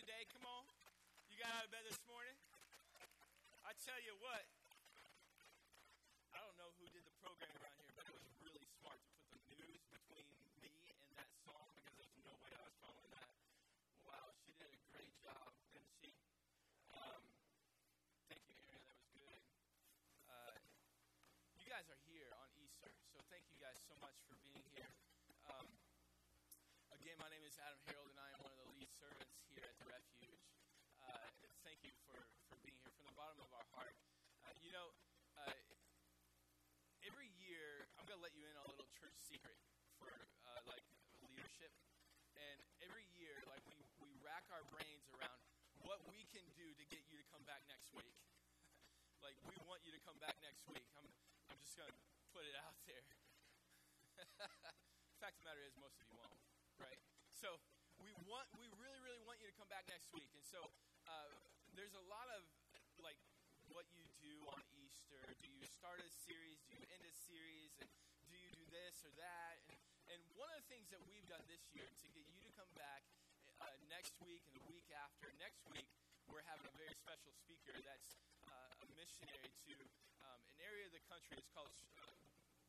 today? Come on. You got out of bed this morning? I tell you what, I don't know who did the program around here, but it was really smart to put the news between me and that song because there's no way I was following that. Wow, she did a great job, didn't she? Um, thank you, Aaron. That was good. Uh, you guys are here on Easter, so thank you guys so much for being here. Um, again, my name is Adam Harold, and I am one of the lead servants here at the Refuge. Uh, thank you for, for being here from the bottom of our heart. Uh, you know, uh, every year, I'm going to let you in on a little church secret for uh, like leadership. And every year, like we, we rack our brains around what we can do to get you to come back next week. like we want you to come back next week. I'm, I'm just to put it out there. Fact of the matter is, most of you won't, right? So we want, we really, really want you to come back next week. And so uh, there's a lot of like what you do on Easter. Do you start a series? Do you end a series? And this or that? And, and one of the things that we've done this year to get you to come back uh, next week and the week after, next week, we're having a very special speaker that's uh, a missionary to um, an area of the country. It's called,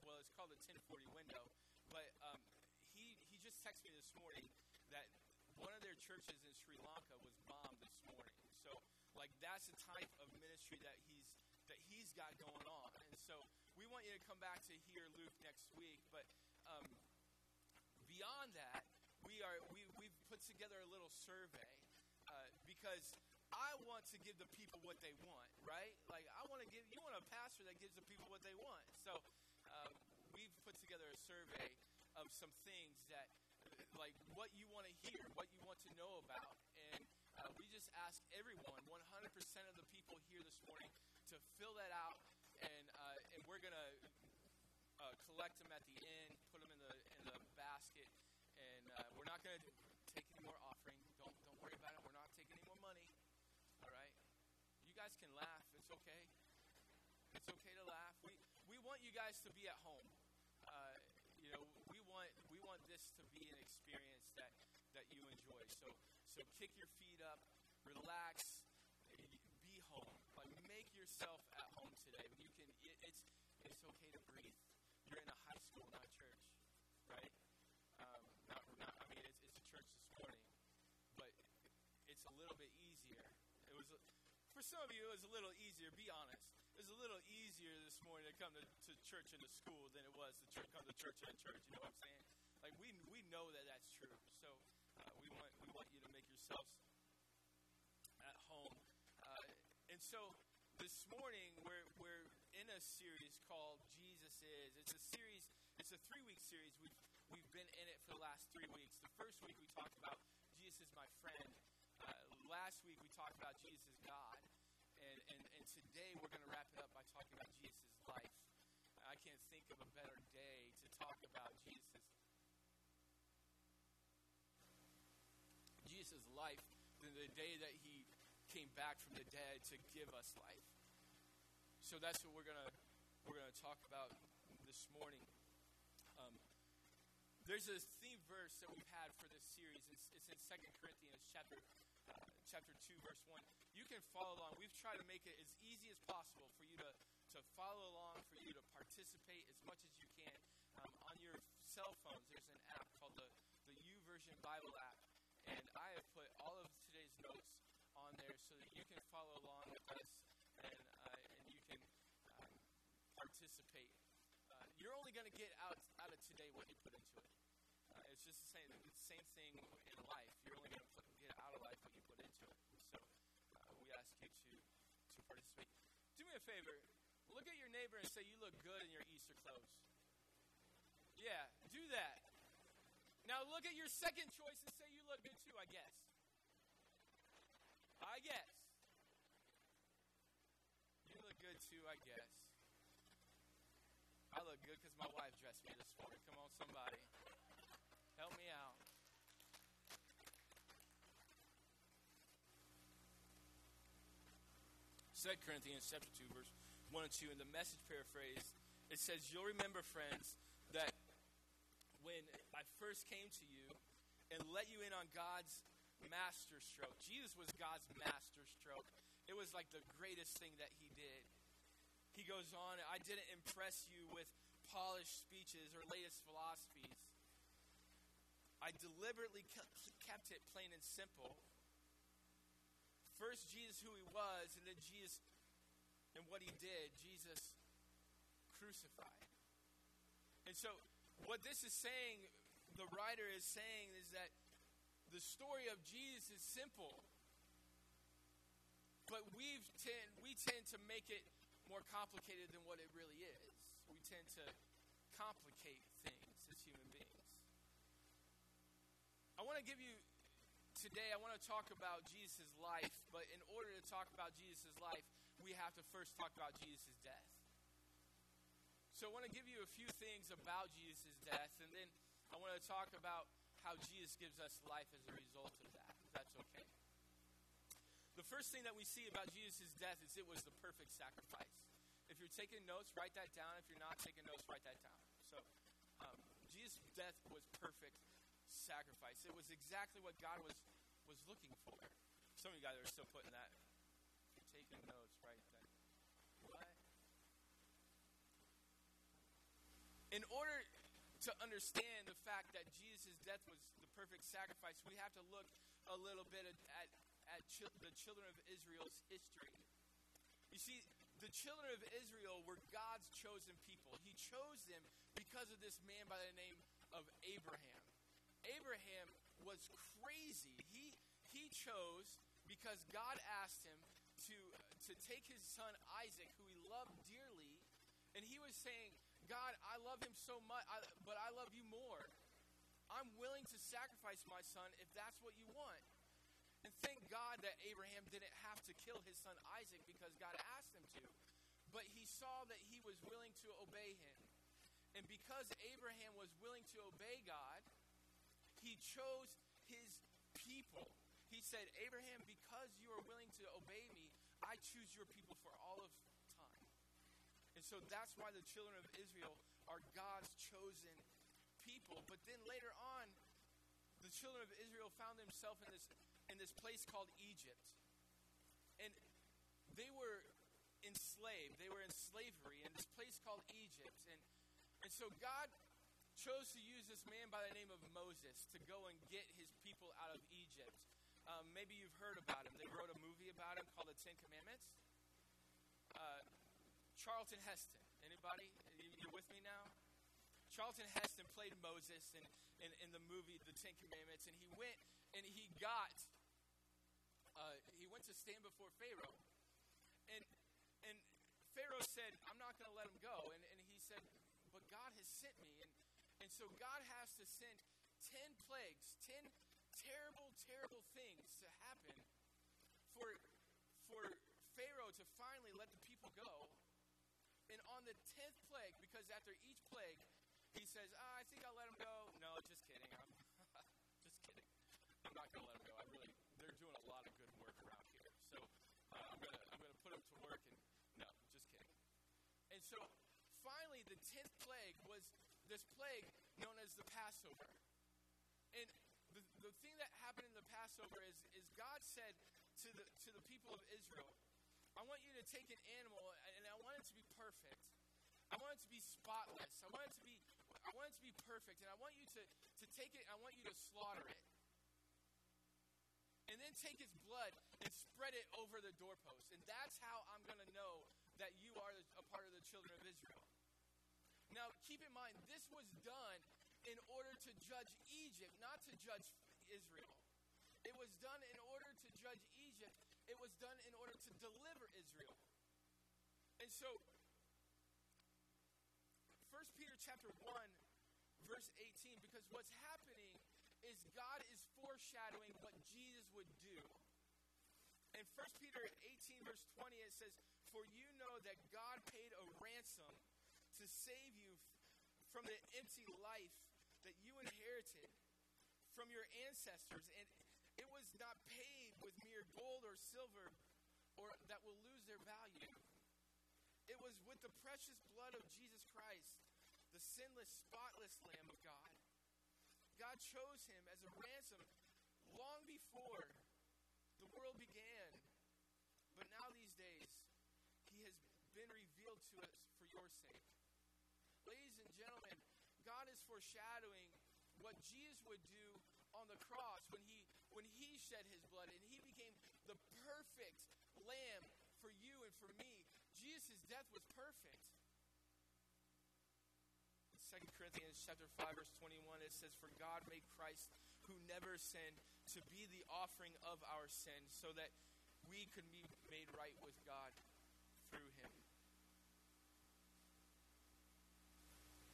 well, it's called the 1040 window. But um, he, he just texted me this morning that one of their churches in Sri Lanka was bombed this morning. So, like, that's the type of ministry that he's that he's got going on. And so, we want you to come back to hear Luke next week. But um, beyond that, we are we we've put together a little survey uh, because I want to give the people what they want, right? Like, I want to give you want a pastor that gives the people what they want. So, um, we've put together a survey of some things that like what you want to hear, what you want to know about. And uh, we just ask everyone, 100% of the people here this morning, to fill that out. And, and we're going to uh, collect them at the end, put them in the, in the basket. And uh, we're not going to take any more offering. Don't, don't worry about it. We're not taking any more money. All right? You guys can laugh. It's okay. It's okay to laugh. We, we want you guys to be at home. Uh, you know, we want we want this to be an experience that that you enjoy. So so kick your feet up, relax, be home. Like make yourself at home today. You can. It, it's it's okay to breathe. You're in a high school, not church, right? Um, not, not, I mean, it's, it's a church this morning, but it's a little bit easier. It was for some of you. It was a little easier. Be honest it was a little easier this morning to come to, to church and to school than it was to ch- come to church and church. You know what I'm saying? Like we we know that that's true. So uh, we want we want you to make yourselves at home. Uh, and so this morning we're we're a series called Jesus is. It's a series. It's a three week series. We've we've been in it for the last three weeks. The first week we talked about Jesus is my friend. Uh, last week we talked about Jesus is God. And, and, and today we're going to wrap it up by talking about Jesus' life. I can't think of a better day to talk about Jesus. Jesus' life than the day that he came back from the dead to give us life. So that's what we're gonna we're gonna talk about this morning. Um, there's a theme verse that we've had for this series. It's, it's in Second Corinthians chapter uh, chapter 2, verse 1. You can follow along. We've tried to make it as easy as possible for you to, to follow along, for you to participate as much as you can. Um, on your cell phones, there's an app called the, the YouVersion Bible app. And I have put all of today's notes on there so that you can follow along with us and, uh, and you can um, participate. Uh, you're only going to get out, out of today what you put into it. Uh, it's just the same, the same thing in life. You're only going to get out of life what you put into it. So uh, we ask you to, to participate. Do me a favor. Look at your neighbor and say, You look good in your Easter clothes. Yeah, do that. Now look at your second choice and say, You look good too, I guess. I guess. You look good too, I guess. Look good because my wife dressed me this morning. Come on, somebody. Help me out. 2 Corinthians chapter 2, verse 1 and 2, in the message paraphrase, it says, You'll remember, friends, that when I first came to you and let you in on God's master stroke. Jesus was God's master stroke. It was like the greatest thing that he did. He goes on, I didn't impress you with polished speeches or latest philosophies. I deliberately kept it plain and simple. First, Jesus, who he was, and then Jesus and what he did. Jesus crucified. And so, what this is saying, the writer is saying, is that the story of Jesus is simple. But we tend, we tend to make it more complicated than what it really is. We tend to complicate things as human beings. I want to give you today, I want to talk about Jesus' life, but in order to talk about Jesus' life, we have to first talk about Jesus' death. So I want to give you a few things about Jesus' death, and then I want to talk about how Jesus gives us life as a result of that, that's okay. The first thing that we see about Jesus' death is it was the perfect sacrifice. If you're taking notes, write that down. If you're not taking notes, write that down. So, um, Jesus' death was perfect sacrifice. It was exactly what God was was looking for. Some of you guys are still putting that. You're taking notes, write that. What? In order to understand the fact that Jesus' death was the perfect sacrifice, we have to look a little bit at, at, at the children of Israel's history. You see, the children of Israel were God's chosen people. He chose them because of this man by the name of Abraham. Abraham was crazy. He, he chose because God asked him to, to take his son Isaac, who he loved dearly, and he was saying, God, I love him so much, I, but I love you more. I'm willing to sacrifice my son if that's what you want. And thank God that Abraham didn't have to kill his son Isaac because God asked him to. But he saw that he was willing to obey him. And because Abraham was willing to obey God, he chose his people. He said, Abraham, because you are willing to obey me, I choose your people for all of time. and so that's why the children of Israel are God's chosen people. But then later on, the children of Israel found themselves in this, in this place called Egypt. And they were enslaved. They were in slavery in this place called Egypt. And, and so God chose to use this man by the name of Moses to go and get his people out of Egypt. Um, maybe you've heard about him. They wrote a movie about him called The Ten Commandments. Uh, Charlton Heston. Anybody? You with me now? Charlton Heston played Moses in, in, in the movie The Ten Commandments, and he went and he got uh, he went to stand before Pharaoh, and and Pharaoh said, "I'm not going to let him go," and, and he said, "But God has sent me," and and so God has to send ten plagues, ten terrible, terrible things to happen for for Pharaoh to finally let the people go and on the tenth plague, because after each plague, he says, oh, I think I'll let him go. No, just kidding. I'm just kidding. I'm not going to let him go. I really, doing a lot of good work around here. So uh, I'm to I'm gonna put them to work. And no, just kidding. And so finally, the tenth plague was this plague known as the Passover. And the, the thing that happened in the Passover is, is God said to the, to the people of Israel, I want you to take an animal and I want it to be perfect. I want it to be spotless. I want it to be I want it to be perfect and I want you to, to take it I want you to slaughter it. And then take its blood and spread it over the doorpost. And that's how I'm going to know that you are a part of the children of Israel. Now, keep in mind, this was done in order to judge Egypt, not to judge Israel. It was done in order to judge Egypt it was done in order to deliver Israel. And so, 1 Peter chapter 1, verse 18, because what's happening is God is foreshadowing what Jesus would do. In 1 Peter 18, verse 20, it says, For you know that God paid a ransom to save you from the empty life that you inherited from your ancestors. And it was not paid with mere gold or silver or that will lose their value. It was with the precious blood of Jesus Christ, the sinless, spotless Lamb of God. God chose him as a ransom long before the world began. But now, these days, He has been revealed to us for your sake. Ladies and gentlemen, God is foreshadowing what Jesus would do on the cross when he when he shed his blood and he became the perfect lamb for you and for me. Jesus' death was perfect. 2 Corinthians chapter 5 verse 21 it says for God made Christ who never sinned to be the offering of our sins so that we could be made right with God through him.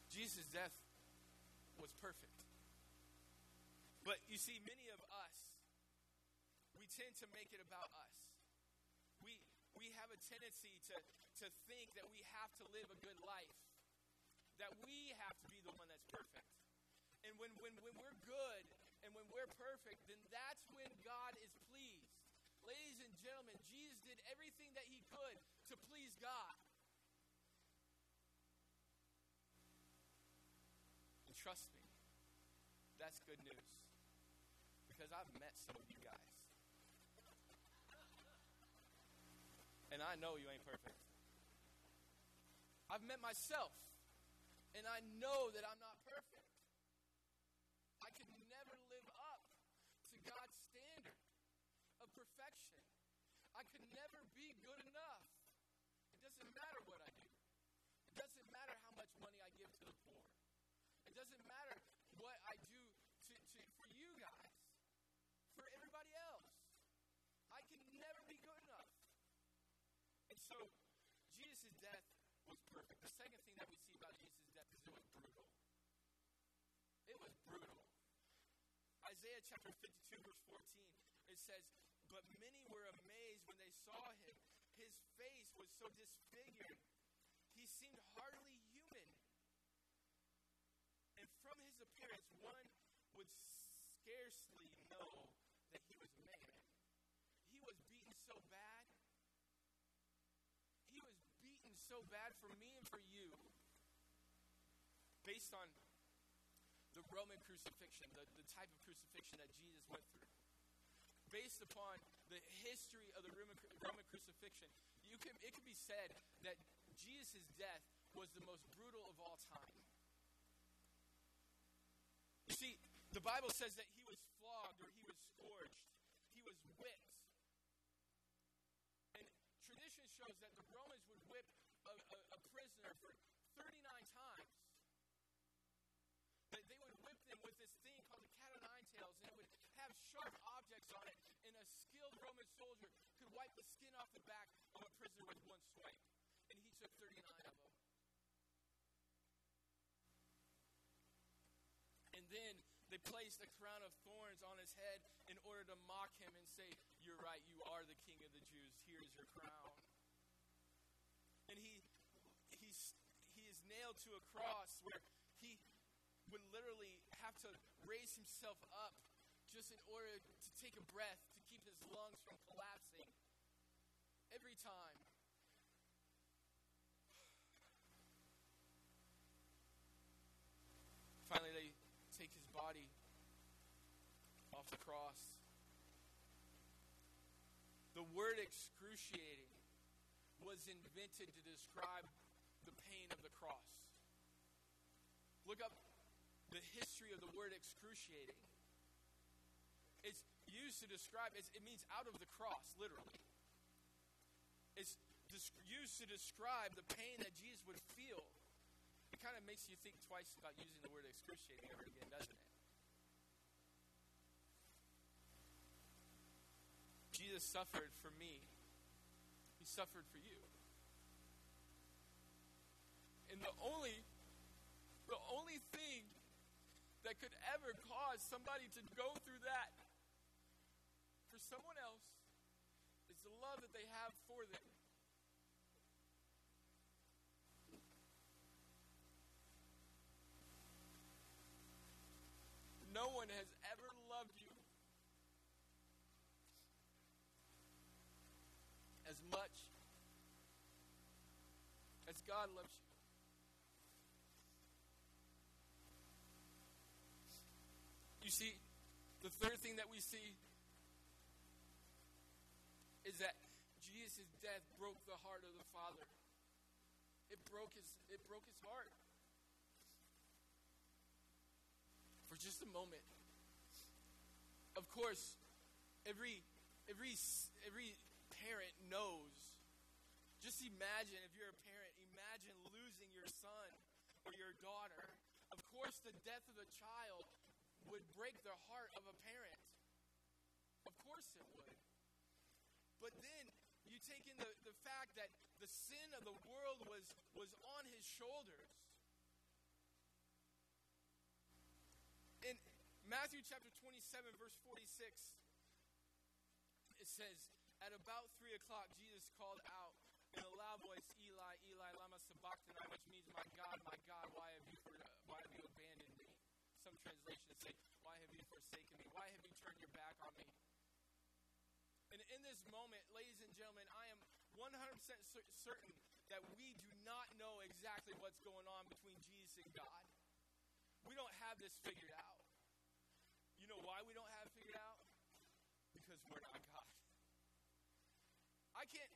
Jesus' death was perfect. But you see, many of us, we tend to make it about us. We, we have a tendency to, to think that we have to live a good life, that we have to be the one that's perfect. And when, when, when we're good and when we're perfect, then that's when God is pleased. Ladies and gentlemen, Jesus did everything that he could to please God. And trust me, that's good news. Because I've met some of you guys. And I know you ain't perfect. I've met myself, and I know that I'm not perfect. I could never live up to God's standard of perfection. I could never be good enough. It doesn't matter what I do. It doesn't matter how much money I give to the poor It doesn't matter what I do to, to, for you guys, for everybody else. I can never be good enough. And so, Jesus' death was perfect. The second thing that we see about Jesus' death is it was brutal. It was brutal. Isaiah chapter 52, verse 14, it says, But many were amazed when they saw him. His face was so disfigured. He seemed hardly human. And from his appearance, one would scarcely know that he was man. He was beaten so bad. He was beaten so bad for me and for you, based on the Roman crucifixion, the, the type of crucifixion that Jesus went through. Based upon the history of the Roman, Roman crucifixion, you can, it can be said that Jesus' death was the most brutal of all time. You see, the Bible says that he was flogged or he was scourged, he was whipped. And tradition shows that the Romans would whip a, a, a prisoner for 39 times. That they would whip them with this thing called the cat o' nine tails, and it would have sharp objects on it, and a skilled Roman soldier could wipe the skin off the back of a prisoner with one swipe. And he took 39 of them. And then they placed a crown of thorns on his head in order to mock him and say, You're right, you are the king of the Jews. Here's your crown. And he, he's, he is nailed to a cross where he would literally have to raise himself up just in order to take a breath, his lungs from collapsing. Every time. Finally, they take his body off the cross. The word excruciating was invented to describe the pain of the cross. Look up the history of the word excruciating. It's used to describe, it means out of the cross, literally. It's used to describe the pain that Jesus would feel it kind of makes you think twice about using the word excruciating ever again, doesn't it? Jesus suffered for me. He suffered for you. And the only the only thing that could ever cause somebody to go through that someone else is the love that they have for them. no one has ever loved you as much as God loves you. You see, the third thing that we see is that Jesus' death broke the heart of the Father. It broke his, it broke his heart. For just a moment. Of course, every every every parent knows. Just imagine if you're a parent, imagine losing your son or your daughter. Of course, the death of a child would break the heart of a parent. Of course it would. But then you take in the, the fact that the sin of the world was, was on his shoulders. In Matthew chapter 27, verse 46, it says, At about 3 o'clock, Jesus called out in a loud voice, Eli, Eli, lama sabachthani, which means, My God, my God, why have you, why have you abandoned me? Some translations say, Why have you forsaken me? Why have you turned your back on me? And in this moment, ladies and gentlemen, I am 100% certain that we do not know exactly what's going on between Jesus and God. We don't have this figured out. You know why we don't have it figured out? Because we're not God. I can't,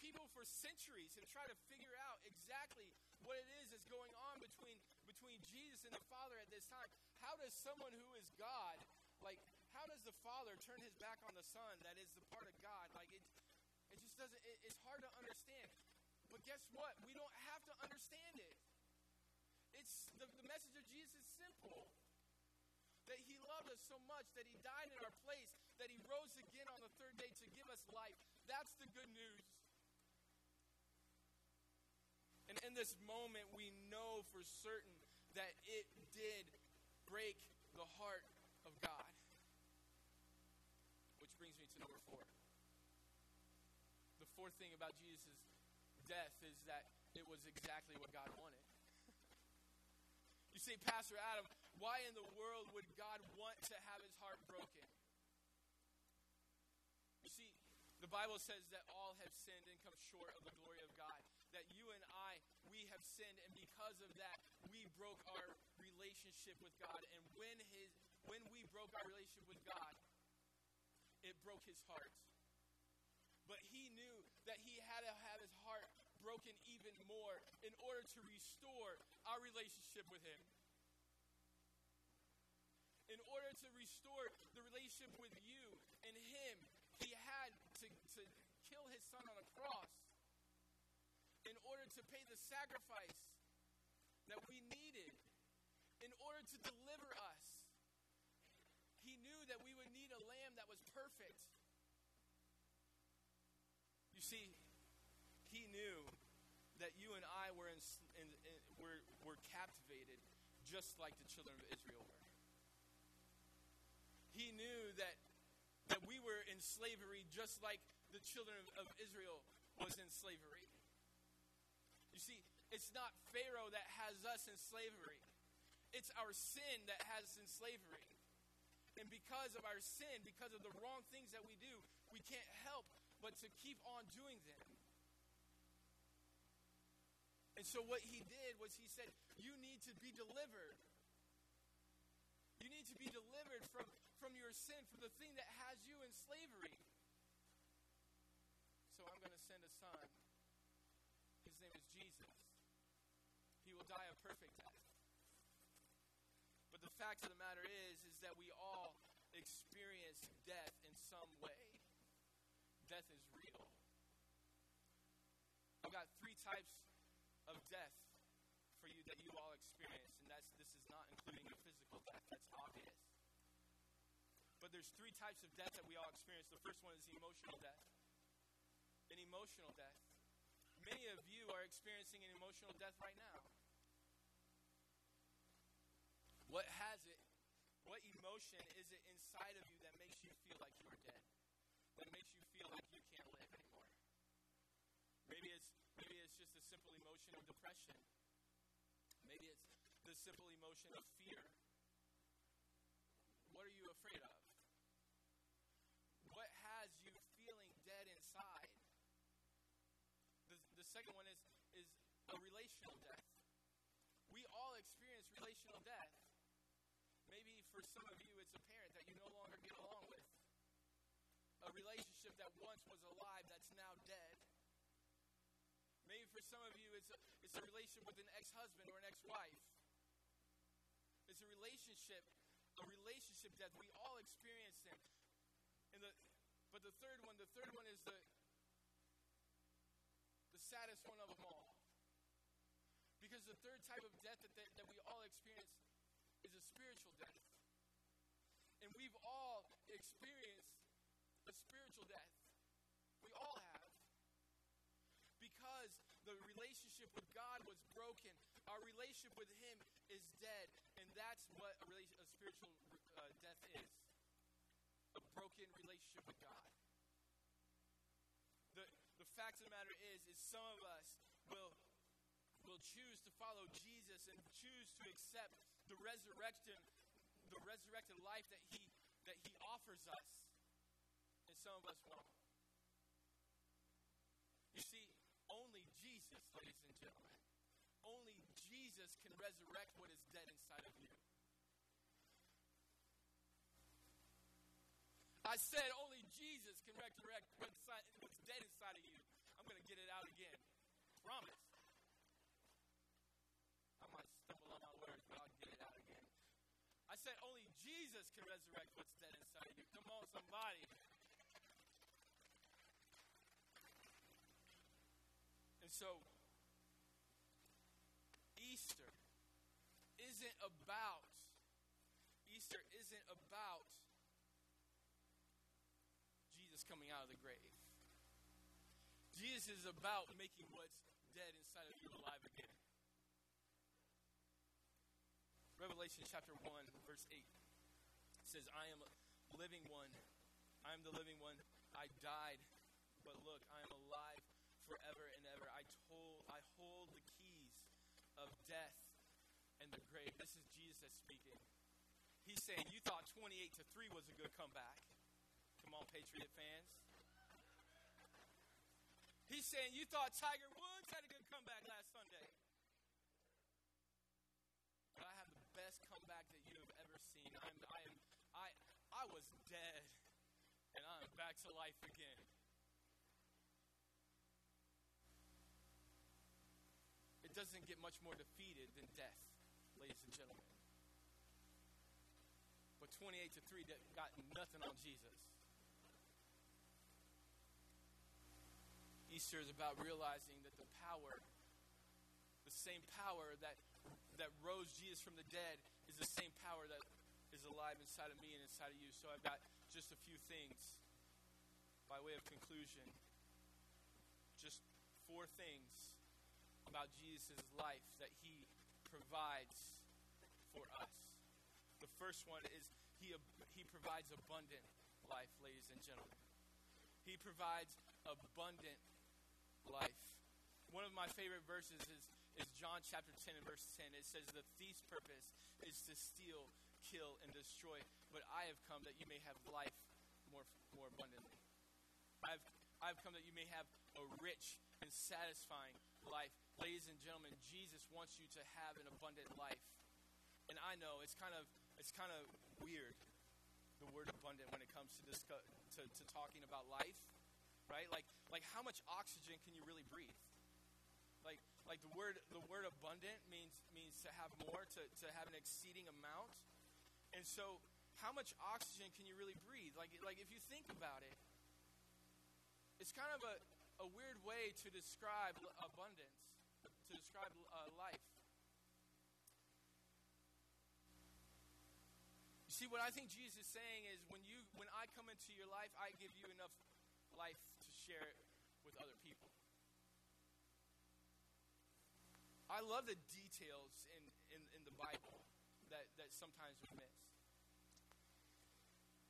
people for centuries have tried to figure out exactly what it is that's going on between, between Jesus and the Father at this time. How does someone who is God, like, Father turn his back on the Son that is the part of God? Like it, it just doesn't, it, it's hard to understand. But guess what? We don't have to understand it. It's the, the message of Jesus is simple. That he loved us so much that he died in our place, that he rose again on the third day to give us life. That's the good news. And in this moment, we know for certain that it did break the heart of God brings me to number four. The fourth thing about Jesus' death is that it was exactly what God wanted. you say, Pastor Adam, why in the world would God want to have his heart broken? You see, the Bible says that all have sinned and come short of the glory of God. That you and I, we have sinned, and because of that, we broke our relationship with God. And when his when we broke our relationship with God, it broke his heart. But he knew that he had to have his heart broken even more in order to restore our relationship with him. In order to restore the relationship with you and him, he had to, to kill his son on a cross in order to pay the sacrifice that we needed in order to deliver us He knew that we would a lamb that was perfect. You see, he knew that you and I were, in, in, in, were, were captivated just like the children of Israel were. He knew that, that we were in slavery just like the children of, of Israel was in slavery. You see, it's not Pharaoh that has us in slavery. It's our sin that has us in slavery. And because of our sin, because of the wrong things that we do, we can't help but to keep on doing them. And so what he did was he said, You need to be delivered. You need to be delivered from, from your sin, from the thing that has you in slavery. So I'm going to send a son. His name is Jesus. He will die a perfect death the fact of the matter is, is that we all experience death in some way. Death is real. I've got three types of death for you that you all experience, and that's this is not including a physical death. That's obvious. But there's three types of death that we all experience. The first one is the emotional death. An emotional death. Many of you are experiencing an emotional death right now. What has it? What emotion is it inside of you that makes you feel like you are dead? That makes you feel like you can't live anymore? Maybe it's maybe it's just a simple emotion of depression. Maybe it's the simple emotion of fear. What are you afraid of? What has you feeling dead inside? The, the second one is, is a relational death. We all experience relational death. For some of you, it's a parent that you no longer get along with. A relationship that once was alive that's now dead. Maybe for some of you, it's a, it's a relationship with an ex husband or an ex wife. It's a relationship, a relationship that we all experience in. And the, but the third one, the third one is the, the saddest one of them all. Because the third type of death that, that, that we all experience is a spiritual death. And we've all experienced a spiritual death. We all have. Because the relationship with God was broken, our relationship with Him is dead. And that's what a, relation, a spiritual uh, death is a broken relationship with God. The, the fact of the matter is, is some of us will will choose to follow Jesus and choose to accept the resurrection, the resurrected life that he that he offers us. And some of us won't. You see, only Jesus, ladies and gentlemen, only Jesus can resurrect what is dead inside of you. I said only Jesus can resurrect what's, dead inside of you. I'm going to get it out again. Promise. I said only Jesus can resurrect what's dead inside you. Come on, somebody. And so, Easter isn't about, Easter isn't about Jesus coming out of the grave. Jesus is about making what's dead inside of you alive again. Revelation chapter 1, verse 8 says, I am a living one. I am the living one. I died, but look, I am alive forever and ever. I told I hold the keys of death and the grave. This is Jesus speaking. He's saying, You thought 28 to 3 was a good comeback. Come on, Patriot fans. He's saying, You thought Tiger Woods had a good comeback last Sunday. I'm, I am, I, I was dead, and I'm back to life again. It doesn't get much more defeated than death, ladies and gentlemen. But 28 to 3 got nothing on Jesus. Easter is about realizing that the power, the same power that, that rose Jesus from the dead, is the same power that is alive inside of me and inside of you. So I've got just a few things by way of conclusion. Just four things about Jesus' life that he provides for us. The first one is he, he provides abundant life, ladies and gentlemen. He provides abundant life. One of my favorite verses is, is John chapter 10 and verse 10. It says, The thief's purpose is to steal, kill, and destroy, but I have come that you may have life more, more abundantly. I've, I've come that you may have a rich and satisfying life. Ladies and gentlemen, Jesus wants you to have an abundant life. And I know it's kind of, it's kind of weird, the word abundant, when it comes to, discuss, to, to talking about life, right? Like, like how much oxygen can you really breathe? Like, like the word, the word abundant means, means to have more, to, to have an exceeding amount. And so, how much oxygen can you really breathe? Like, like if you think about it, it's kind of a, a weird way to describe abundance, to describe uh, life. You see, what I think Jesus is saying is when, you, when I come into your life, I give you enough life to share it with other people. I love the details in, in, in the Bible that, that sometimes we miss.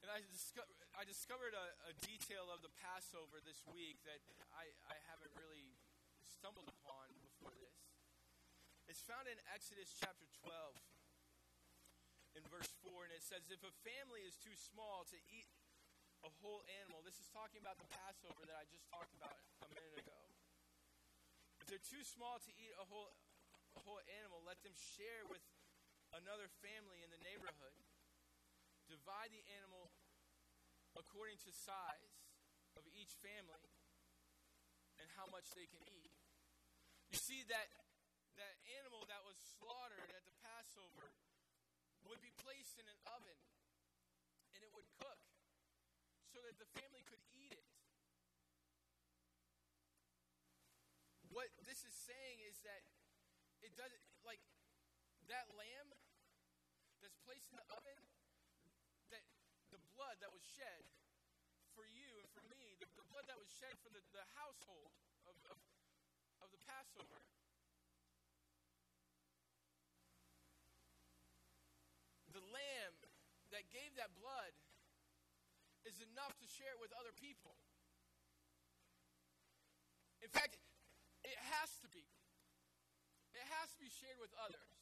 And I, disco- I discovered a, a, detail of the Passover this week that I, I haven't really stumbled upon before this. It's found in Exodus chapter 12, in verse 4, and it says, If a family is too small to eat a whole animal, this is talking about the Passover that I just talked about a minute ago. If they're too small to eat a whole, a whole animal, let them share with another family in the neighborhood. Divide the animal according to size of each family and how much they can eat. You see that that animal that was slaughtered at the Passover would be placed in an oven and it would cook so that the family could eat it. What this is saying is that it doesn't like that lamb that's placed in the oven blood that was shed for you and for me, the, the blood that was shed for the, the household of, of, of the Passover. The lamb that gave that blood is enough to share it with other people. In fact, it has to be. It has to be shared with others.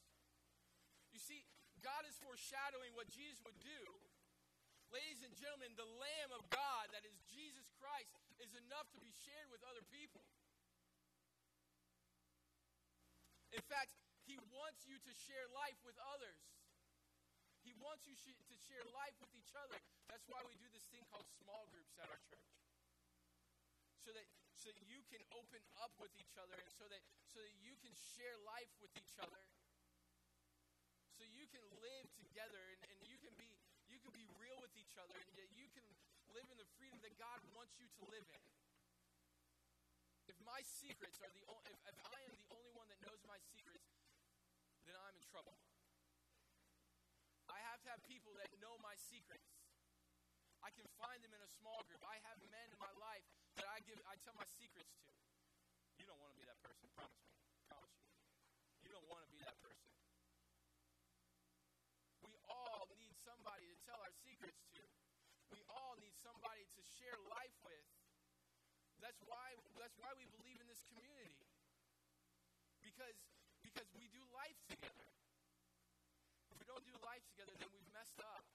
You see, God is foreshadowing what Jesus would do. Ladies and gentlemen, the Lamb of God, that is Jesus Christ, is enough to be shared with other people. In fact, He wants you to share life with others. He wants you sh- to share life with each other. That's why we do this thing called small groups at our church. So that so that you can open up with each other and so that so that you can share life with each other. So you can live together and, and you can be you can be real with each other and yet you can live in the freedom that God wants you to live in. If my secrets are the o- if, if I am the only one that knows my secrets, then I'm in trouble. I have to have people that know my secrets. I can find them in a small group. I have men in my life that I give I tell my secrets to. You don't want to be that person, promise me. Promise you. You don't want to be that person. We all need somebody to tell our secrets to. We all need somebody to share life with. That's why that's why we believe in this community. Because because we do life together. If we don't do life together, then we've messed up.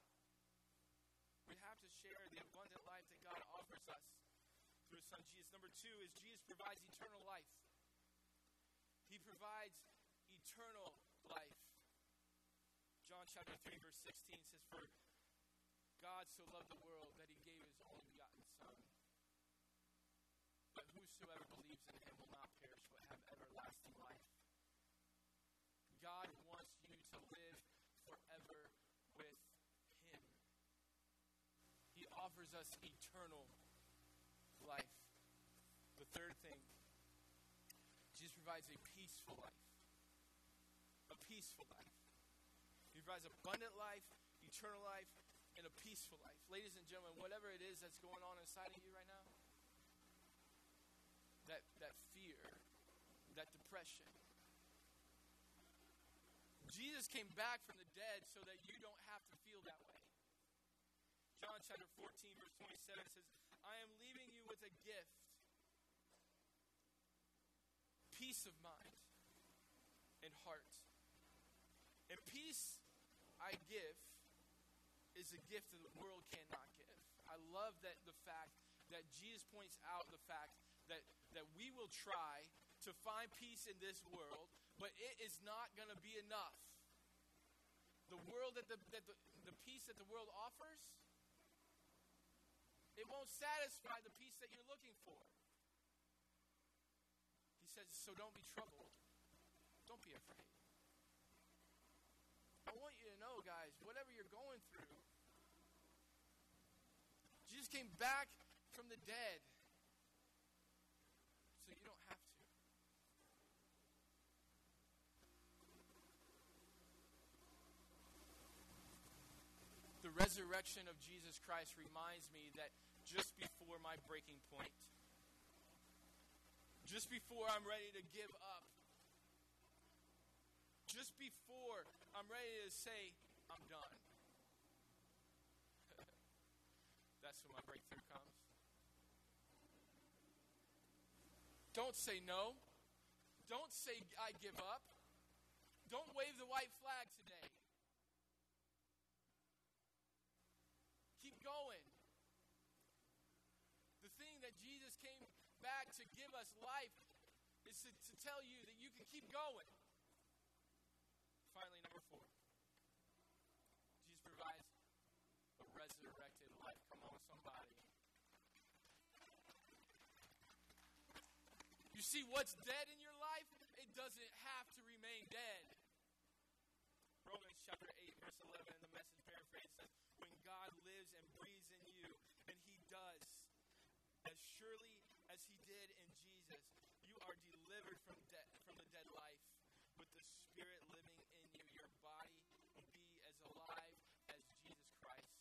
We have to share the abundant life that God offers us through His Son Jesus. Number two is Jesus provides eternal life. He provides eternal life. John chapter 3, verse 16 says, For God so loved the world that he gave his only begotten Son. But whosoever believes in him will not perish but have everlasting life. God wants you to live forever with him. He offers us eternal life. The third thing, Jesus provides a peaceful life. A peaceful life. He provides abundant life, eternal life, and a peaceful life. Ladies and gentlemen, whatever it is that's going on inside of you right now, that, that fear, that depression, Jesus came back from the dead so that you don't have to feel that way. John chapter 14, verse 27 says, I am leaving you with a gift peace of mind and heart. And peace I give is a gift that the world cannot give. I love that the fact that Jesus points out the fact that, that we will try to find peace in this world, but it is not going to be enough. The world that the, that the, the peace that the world offers, it won't satisfy the peace that you're looking for. He says, so don't be troubled. Don't be afraid. I want you to know, guys, whatever you're going through, Jesus came back from the dead. So you don't have to. The resurrection of Jesus Christ reminds me that just before my breaking point, just before I'm ready to give up, just before I'm ready to say, I'm done. That's when my breakthrough comes. Don't say no. Don't say, I give up. Don't wave the white flag today. Keep going. The thing that Jesus came back to give us life is to, to tell you that you can keep going. Finally, number four. Jesus provides a resurrected life. Come on, somebody. You see, what's dead in your life, it doesn't have to remain dead. Romans chapter 8, verse 11 in the message paraphrase says, When God lives and breathes in you, and He does, as surely as He did in Jesus, you are delivered from, de- from the dead life with the Spirit living in you. Your body will be as alive as Jesus Christ.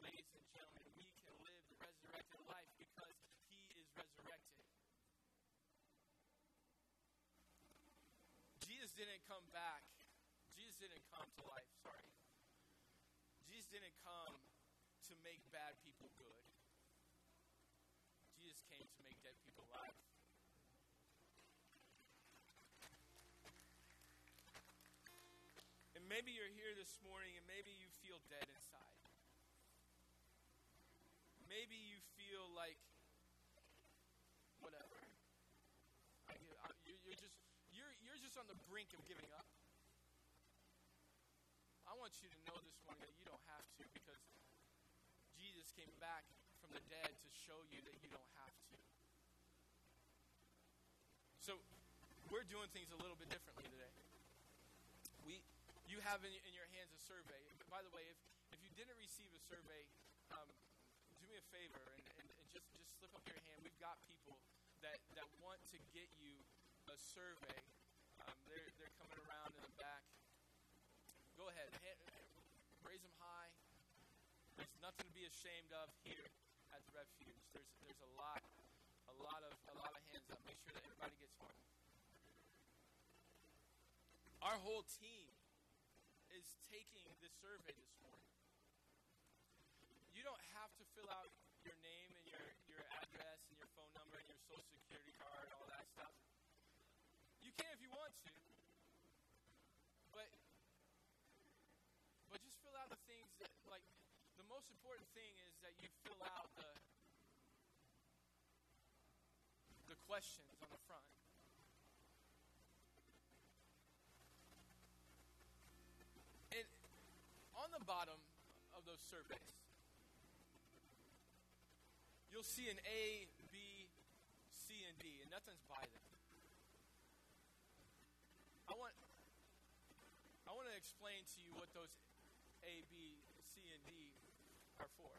Ladies and gentlemen, we can live the resurrected life because He is resurrected. Jesus didn't come back. Jesus didn't come to life, sorry. Jesus didn't come to make bad people good. Jesus came to make dead people alive. And maybe you're here this morning and maybe you feel dead inside. Maybe you feel like, whatever. I give, I, you, you're just you're you're just on the brink of giving up. I want you to know this morning that you don't have to because Jesus came back from the dead to show you that you don't have to. So we're doing things a little bit differently today. We you have in, in your hands a survey. By the way, if, if you didn't receive a survey, um, do me a favor and, and, and just, just slip up your hand. We've got people that, that want to get you a survey. Um, they're, they're coming around in the back. Go ahead, raise them high. There's nothing to be ashamed of here at the refuge. There's, there's a lot, a lot of, a lot of hands up. Make sure that everybody gets one. Our whole team is taking this survey this morning. You don't have to fill out your name and your, your address and your phone number and your social security card, all that stuff. You can if you want to. But but just fill out the things that like the most important thing is that you fill out the the questions on the front. And on the bottom of those surveys, you'll see an A, B, C, and D, and nothing's by them. I want I want to explain to you what those A, B, C, and D are for.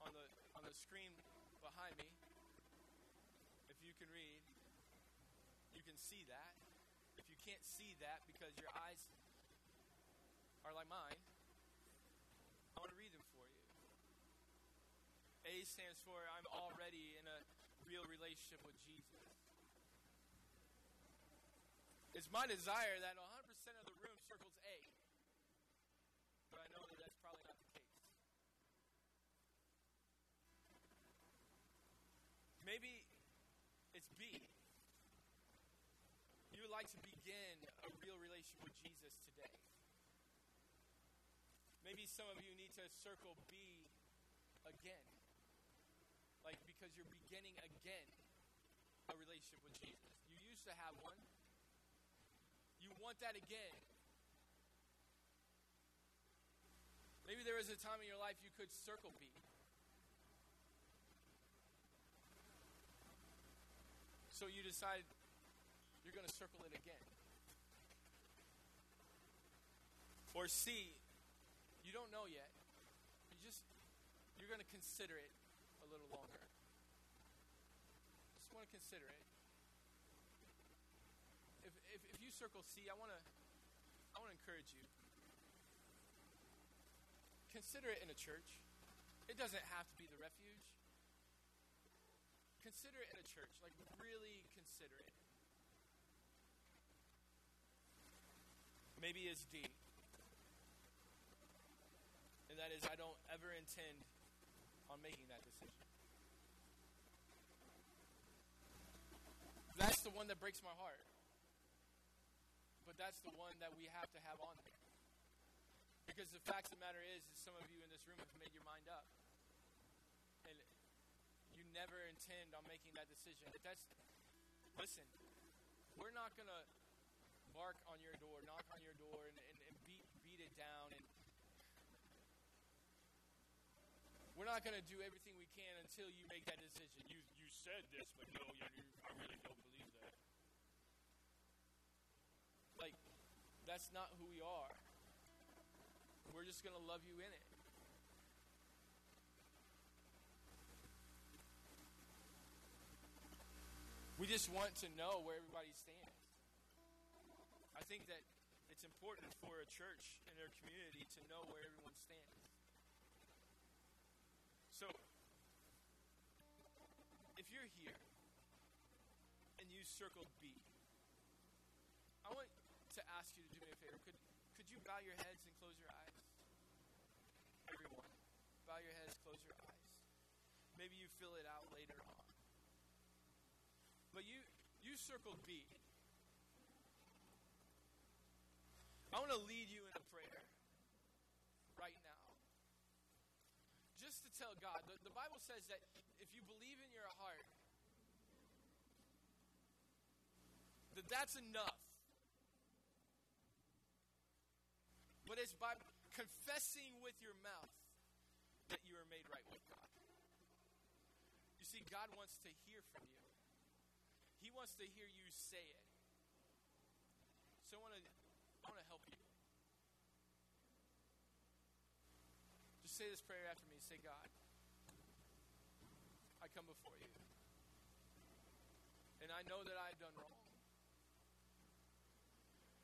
On the on the screen behind me, if you can read, you can see that. If you can't see that because your eyes are like mine, I want to read them for you. A stands for I'm already in a real relationship with Jesus. It's my desire that 100% of the room circles A. But I know that that's probably not the case. Maybe it's B. You would like to begin a real relationship with Jesus today. Maybe some of you need to circle B again. Like because you're beginning again a relationship with Jesus. You used to have one. You want that again. Maybe there was a time in your life you could circle B. So you decide you're going to circle it again. Or C, you don't know yet. You just you're going to consider it a little longer. Just want to consider it. If, if, if you circle C, I want to I want to encourage you. Consider it in a church. It doesn't have to be the refuge. Consider it in a church. Like really consider it. Maybe it's D. And that is I don't ever intend on making that decision. That's the one that breaks my heart. But that's the one that we have to have on there. Because the fact of the matter is, is some of you in this room have made your mind up. And you never intend on making that decision. But that's, listen, we're not to bark on your door, knock on your door, and, and, and beat, beat it down and We're not to do everything we can until you make that decision. You, you said this, but no, you, you, I really don't believe that. Like, that's not who we are. We're just going to love you in it. We just want to know where everybody stands. I think that it's important for a church and their community to know where everyone stands. So, if you're here and you circled B, I want ask you to do me a favor. Could, could you bow your heads and close your eyes? Everyone, bow your heads, close your eyes. Maybe you fill it out later on. But you, you circled B. I want to lead you in a prayer right now. Just to tell God, the, the Bible says that if you believe in your heart, that that's enough. But it's by confessing with your mouth that you are made right with God. You see, God wants to hear from you. He wants to hear you say it. So I want to I want to help you. Just say this prayer after me. Say, God, I come before you. And I know that I've done wrong.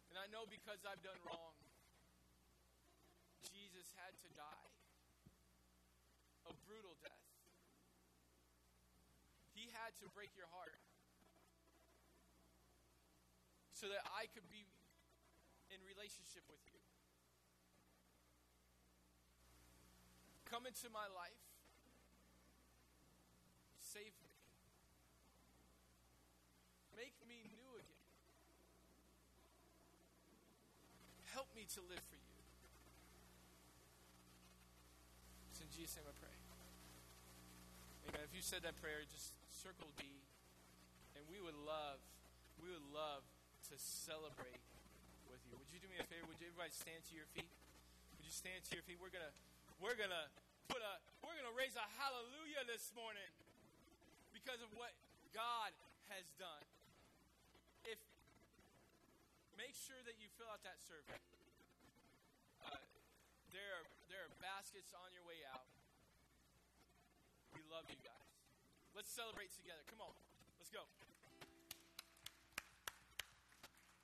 And I know because I've done wrong, Had to die a brutal death. He had to break your heart so that I could be in relationship with you. Come into my life. Save me. Make me new again. Help me to live for you. It's in Jesus' name I pray. Amen. If you said that prayer, just circle D. And we would love, we would love to celebrate with you. Would you do me a favor? Would you everybody stand to your feet? Would you stand to your feet? We're gonna we're gonna put a we're gonna raise a hallelujah this morning because of what God has done. If make sure that you fill out that survey. Uh, there are there are baskets on your way out. We love you guys. Let's celebrate together. Come on. Let's go.